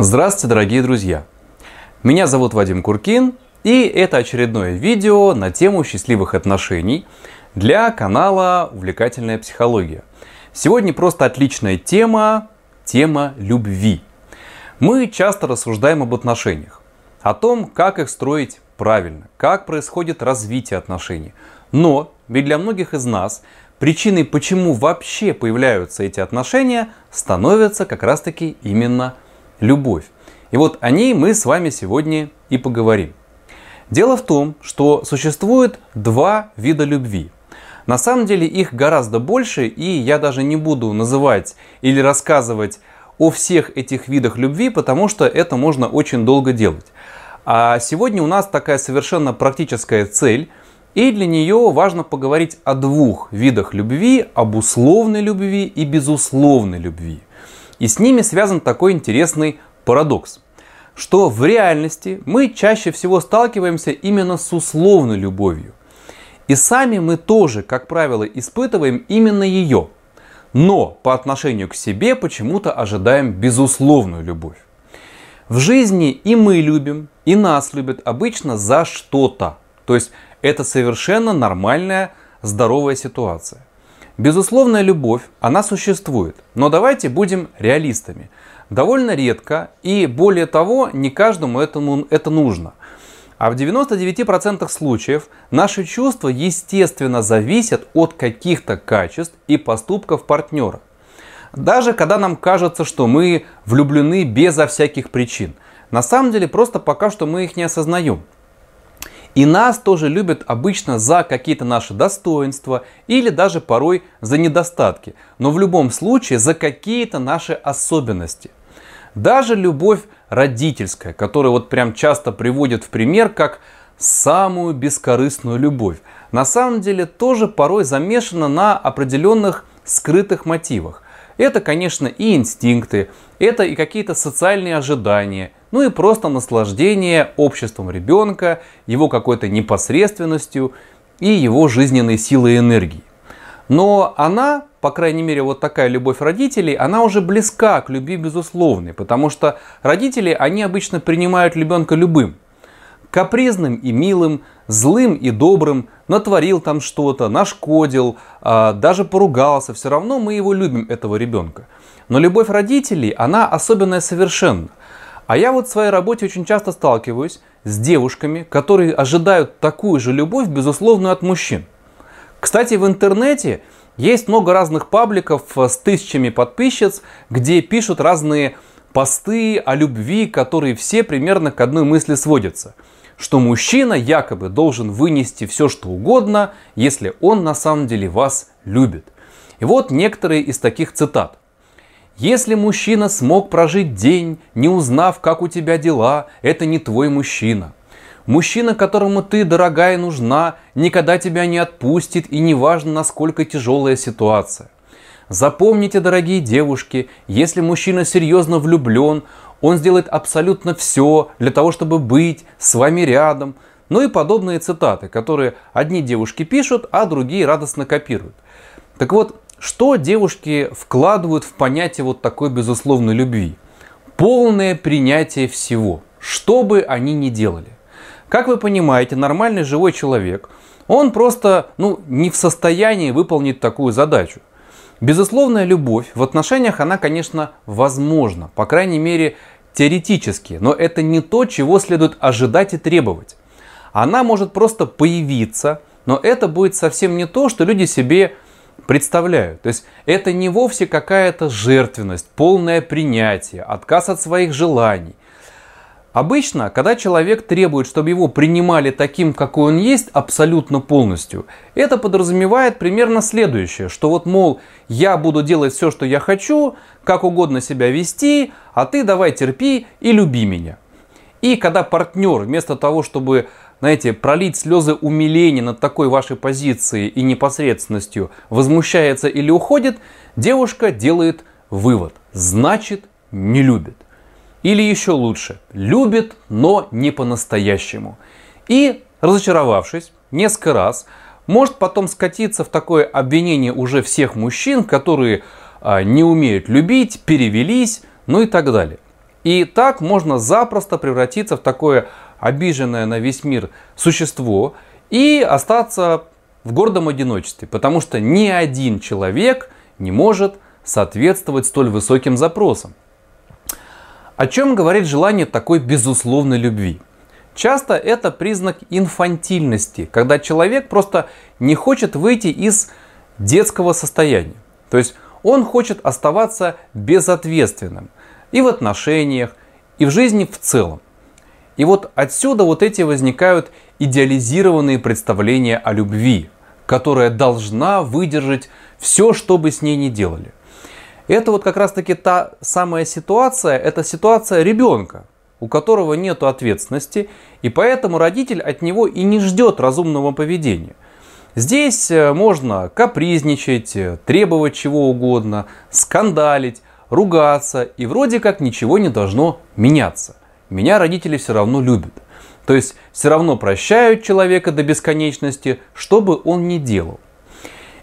Здравствуйте, дорогие друзья! Меня зовут Вадим Куркин, и это очередное видео на тему счастливых отношений для канала «Увлекательная психология». Сегодня просто отличная тема, тема любви. Мы часто рассуждаем об отношениях, о том, как их строить правильно, как происходит развитие отношений. Но ведь для многих из нас причиной, почему вообще появляются эти отношения, становится как раз-таки именно любовь. И вот о ней мы с вами сегодня и поговорим. Дело в том, что существует два вида любви. На самом деле их гораздо больше, и я даже не буду называть или рассказывать о всех этих видах любви, потому что это можно очень долго делать. А сегодня у нас такая совершенно практическая цель – и для нее важно поговорить о двух видах любви, об условной любви и безусловной любви. И с ними связан такой интересный парадокс, что в реальности мы чаще всего сталкиваемся именно с условной любовью. И сами мы тоже, как правило, испытываем именно ее. Но по отношению к себе почему-то ожидаем безусловную любовь. В жизни и мы любим, и нас любят обычно за что-то. То есть это совершенно нормальная, здоровая ситуация. Безусловная любовь, она существует, но давайте будем реалистами. Довольно редко и более того, не каждому этому это нужно. А в 99% случаев наши чувства естественно зависят от каких-то качеств и поступков партнера. Даже когда нам кажется, что мы влюблены безо всяких причин. На самом деле просто пока что мы их не осознаем. И нас тоже любят обычно за какие-то наши достоинства или даже порой за недостатки, но в любом случае за какие-то наши особенности. Даже любовь родительская, которую вот прям часто приводят в пример как самую бескорыстную любовь, на самом деле тоже порой замешана на определенных скрытых мотивах. Это, конечно, и инстинкты, это и какие-то социальные ожидания, ну и просто наслаждение обществом ребенка, его какой-то непосредственностью и его жизненной силой и энергией. Но она, по крайней мере, вот такая любовь родителей, она уже близка к любви безусловной, потому что родители, они обычно принимают ребенка любым. Капризным и милым, злым и добрым, натворил там что-то, нашкодил, а, даже поругался, все равно мы его любим, этого ребенка. Но любовь родителей, она особенная совершенно. А я вот в своей работе очень часто сталкиваюсь с девушками, которые ожидают такую же любовь, безусловную, от мужчин. Кстати, в интернете есть много разных пабликов с тысячами подписчиц, где пишут разные посты о любви, которые все примерно к одной мысли сводятся. Что мужчина якобы должен вынести все, что угодно, если он на самом деле вас любит. И вот некоторые из таких цитат. Если мужчина смог прожить день, не узнав, как у тебя дела, это не твой мужчина. Мужчина, которому ты, дорогая, нужна, никогда тебя не отпустит и неважно, насколько тяжелая ситуация. Запомните, дорогие девушки, если мужчина серьезно влюблен, он сделает абсолютно все для того, чтобы быть с вами рядом. Ну и подобные цитаты, которые одни девушки пишут, а другие радостно копируют. Так вот, что девушки вкладывают в понятие вот такой безусловной любви? Полное принятие всего, что бы они ни делали. Как вы понимаете, нормальный живой человек, он просто ну, не в состоянии выполнить такую задачу. Безусловная любовь в отношениях, она, конечно, возможна, по крайней мере, теоретически, но это не то, чего следует ожидать и требовать. Она может просто появиться, но это будет совсем не то, что люди себе представляю. То есть это не вовсе какая-то жертвенность, полное принятие, отказ от своих желаний. Обычно, когда человек требует, чтобы его принимали таким, какой он есть, абсолютно полностью, это подразумевает примерно следующее, что вот, мол, я буду делать все, что я хочу, как угодно себя вести, а ты давай терпи и люби меня. И когда партнер вместо того, чтобы знаете, пролить слезы умиления над такой вашей позицией и непосредственностью, возмущается или уходит, девушка делает вывод. Значит, не любит. Или еще лучше, любит, но не по-настоящему. И, разочаровавшись несколько раз, может потом скатиться в такое обвинение уже всех мужчин, которые а, не умеют любить, перевелись, ну и так далее. И так можно запросто превратиться в такое обиженное на весь мир существо и остаться в гордом одиночестве, потому что ни один человек не может соответствовать столь высоким запросам. О чем говорит желание такой безусловной любви? Часто это признак инфантильности, когда человек просто не хочет выйти из детского состояния. То есть он хочет оставаться безответственным и в отношениях, и в жизни в целом. И вот отсюда вот эти возникают идеализированные представления о любви, которая должна выдержать все, что бы с ней ни делали. Это вот как раз таки та самая ситуация, это ситуация ребенка, у которого нет ответственности, и поэтому родитель от него и не ждет разумного поведения. Здесь э, можно капризничать, э, требовать чего угодно, скандалить, ругаться, и вроде как ничего не должно меняться. Меня родители все равно любят. То есть все равно прощают человека до бесконечности, что бы он ни делал.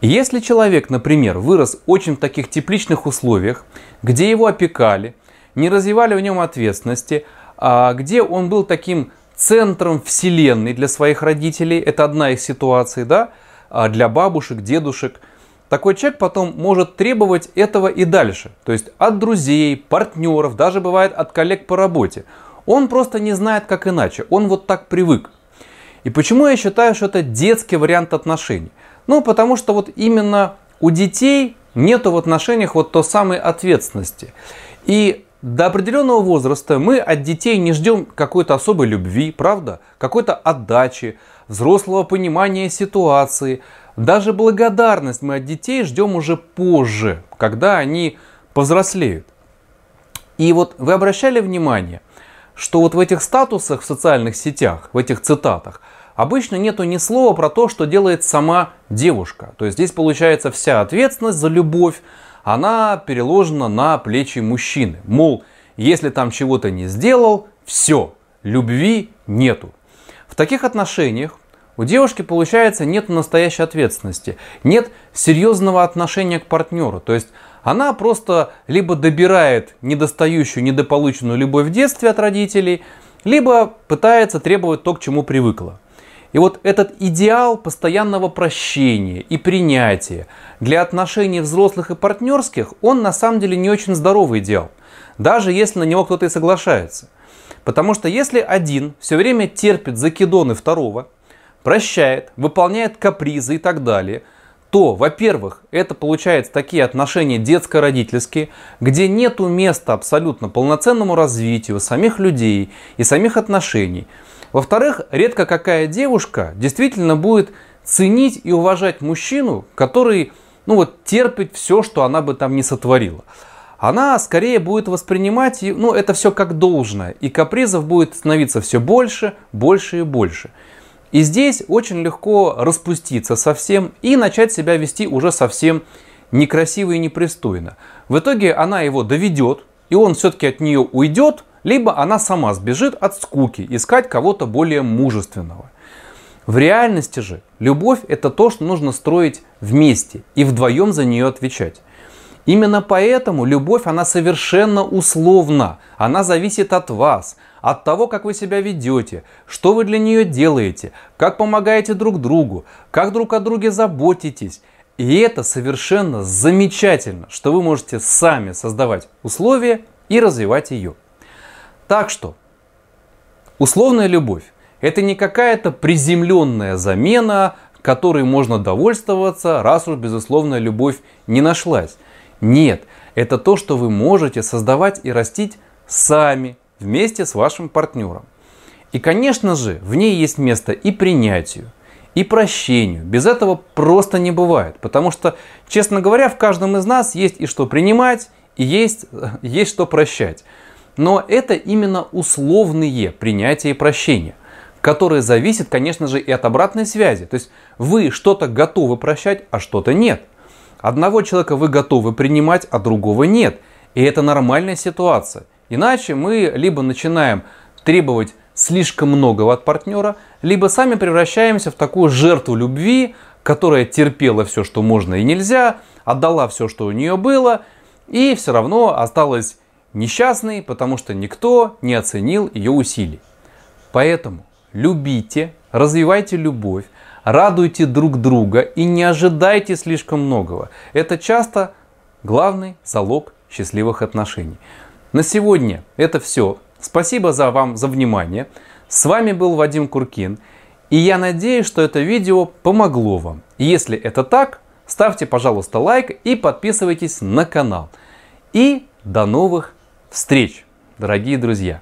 Если человек, например, вырос очень в таких тепличных условиях, где его опекали, не развивали в нем ответственности, а где он был таким центром вселенной для своих родителей, это одна из ситуаций, да, а для бабушек, дедушек, такой человек потом может требовать этого и дальше. То есть от друзей, партнеров, даже бывает от коллег по работе. Он просто не знает, как иначе. Он вот так привык. И почему я считаю, что это детский вариант отношений? Ну, потому что вот именно у детей нету в отношениях вот той самой ответственности. И до определенного возраста мы от детей не ждем какой-то особой любви, правда? Какой-то отдачи, взрослого понимания ситуации. Даже благодарность мы от детей ждем уже позже, когда они повзрослеют. И вот вы обращали внимание, что вот в этих статусах в социальных сетях, в этих цитатах, обычно нету ни слова про то, что делает сама девушка. То есть здесь получается вся ответственность за любовь, она переложена на плечи мужчины. Мол, если там чего-то не сделал, все, любви нету. В таких отношениях у девушки, получается, нет настоящей ответственности, нет серьезного отношения к партнеру. То есть она просто либо добирает недостающую, недополученную любовь в детстве от родителей, либо пытается требовать то, к чему привыкла. И вот этот идеал постоянного прощения и принятия для отношений взрослых и партнерских, он на самом деле не очень здоровый идеал. Даже если на него кто-то и соглашается. Потому что если один все время терпит закидоны второго, прощает, выполняет капризы и так далее – то, во-первых, это получается такие отношения детско-родительские, где нету места абсолютно полноценному развитию самих людей и самих отношений. Во-вторых, редко какая девушка действительно будет ценить и уважать мужчину, который ну вот, терпит все, что она бы там не сотворила. Она скорее будет воспринимать ну, это все как должное, и капризов будет становиться все больше, больше и больше. И здесь очень легко распуститься совсем и начать себя вести уже совсем некрасиво и непристойно. В итоге она его доведет, и он все-таки от нее уйдет, либо она сама сбежит от скуки, искать кого-то более мужественного. В реальности же любовь это то, что нужно строить вместе и вдвоем за нее отвечать. Именно поэтому любовь, она совершенно условна. Она зависит от вас, от того, как вы себя ведете, что вы для нее делаете, как помогаете друг другу, как друг о друге заботитесь. И это совершенно замечательно, что вы можете сами создавать условия и развивать ее. Так что, условная любовь – это не какая-то приземленная замена, которой можно довольствоваться, раз уж безусловная любовь не нашлась. Нет, это то, что вы можете создавать и растить сами, вместе с вашим партнером. И, конечно же, в ней есть место и принятию, и прощению. Без этого просто не бывает. Потому что, честно говоря, в каждом из нас есть и что принимать, и есть, есть что прощать. Но это именно условные принятия и прощения, которые зависят, конечно же, и от обратной связи. То есть вы что-то готовы прощать, а что-то нет. Одного человека вы готовы принимать, а другого нет. И это нормальная ситуация. Иначе мы либо начинаем требовать слишком многого от партнера, либо сами превращаемся в такую жертву любви, которая терпела все, что можно и нельзя, отдала все, что у нее было, и все равно осталась несчастной, потому что никто не оценил ее усилий. Поэтому любите, развивайте любовь, радуйте друг друга и не ожидайте слишком многого. Это часто главный залог счастливых отношений. На сегодня это все. Спасибо за вам за внимание. С вами был Вадим Куркин. И я надеюсь, что это видео помогло вам. Если это так, ставьте, пожалуйста, лайк и подписывайтесь на канал. И до новых встреч, дорогие друзья!